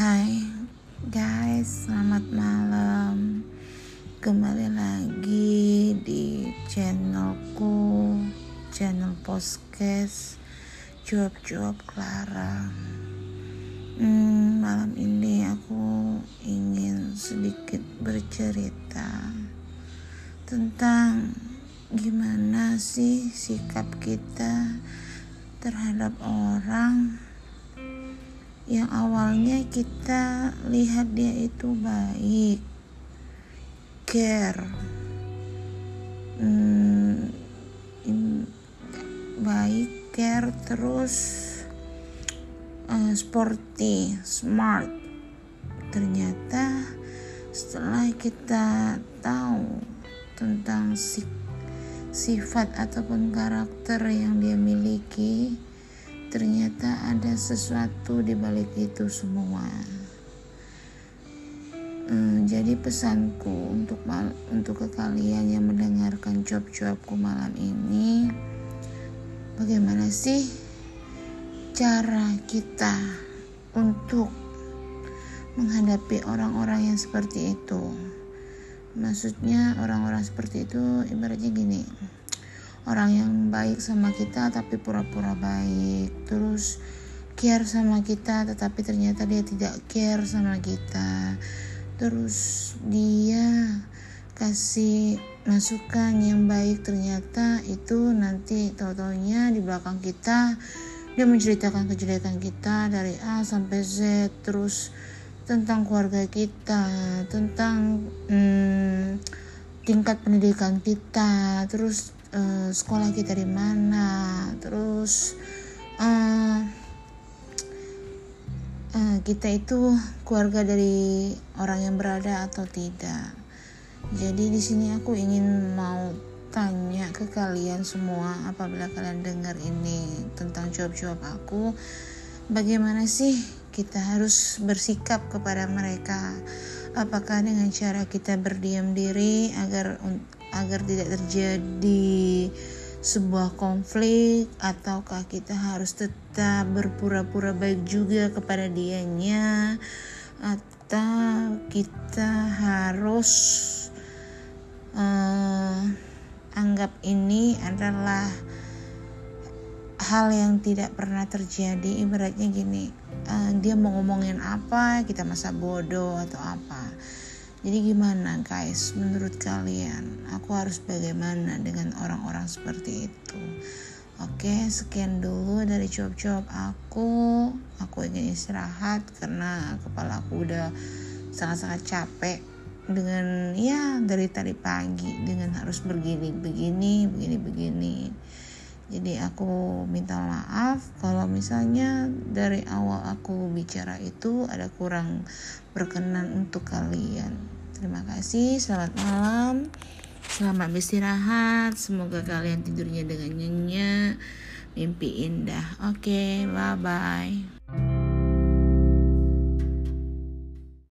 Hai guys, selamat malam. Kembali lagi di channelku, channel podcast Cuap-cuap Clara. Hmm, malam ini aku ingin sedikit bercerita tentang gimana sih sikap kita terhadap orang yang awalnya kita lihat dia itu baik care hmm, baik care terus uh, sporty smart. Ternyata setelah kita tahu tentang si, sifat ataupun karakter yang dia miliki ternyata ada sesuatu di balik itu semua Hmm, jadi pesanku untuk mal untuk ke kalian yang mendengarkan cuap-cuapku malam ini, bagaimana sih cara kita untuk menghadapi orang-orang yang seperti itu? Maksudnya orang-orang seperti itu ibaratnya gini, orang yang baik sama kita tapi pura-pura baik, terus care sama kita tetapi ternyata dia tidak care sama kita. Terus dia kasih masukan yang baik ternyata itu nanti tau-taunya di belakang kita dia menceritakan kejelekan kita dari A sampai Z. Terus tentang keluarga kita tentang hmm, tingkat pendidikan kita. Terus uh, sekolah kita di mana terus uh, uh, kita itu keluarga dari orang yang berada atau tidak. Jadi di sini aku ingin mau tanya ke kalian semua apabila kalian dengar ini tentang jawab-jawab aku, bagaimana sih kita harus bersikap kepada mereka? Apakah dengan cara kita berdiam diri agar agar tidak terjadi sebuah konflik ataukah kita harus tetap berpura-pura baik juga kepada dianya atau kita harus uh, anggap ini adalah hal yang tidak pernah terjadi. Ibaratnya gini uh, dia mau ngomongin apa kita masa bodoh atau apa jadi gimana guys? Menurut kalian aku harus bagaimana dengan orang-orang seperti itu? Oke sekian dulu dari cuap-cuap aku. Aku ingin istirahat karena kepala aku udah sangat-sangat capek dengan ya dari tadi pagi dengan harus begini begini begini begini. Jadi aku minta maaf kalau misalnya dari awal aku bicara itu ada kurang berkenan untuk kalian. Terima kasih, selamat malam. Selamat beristirahat. Semoga kalian tidurnya dengan nyenyak, mimpi indah. Oke, okay, bye bye.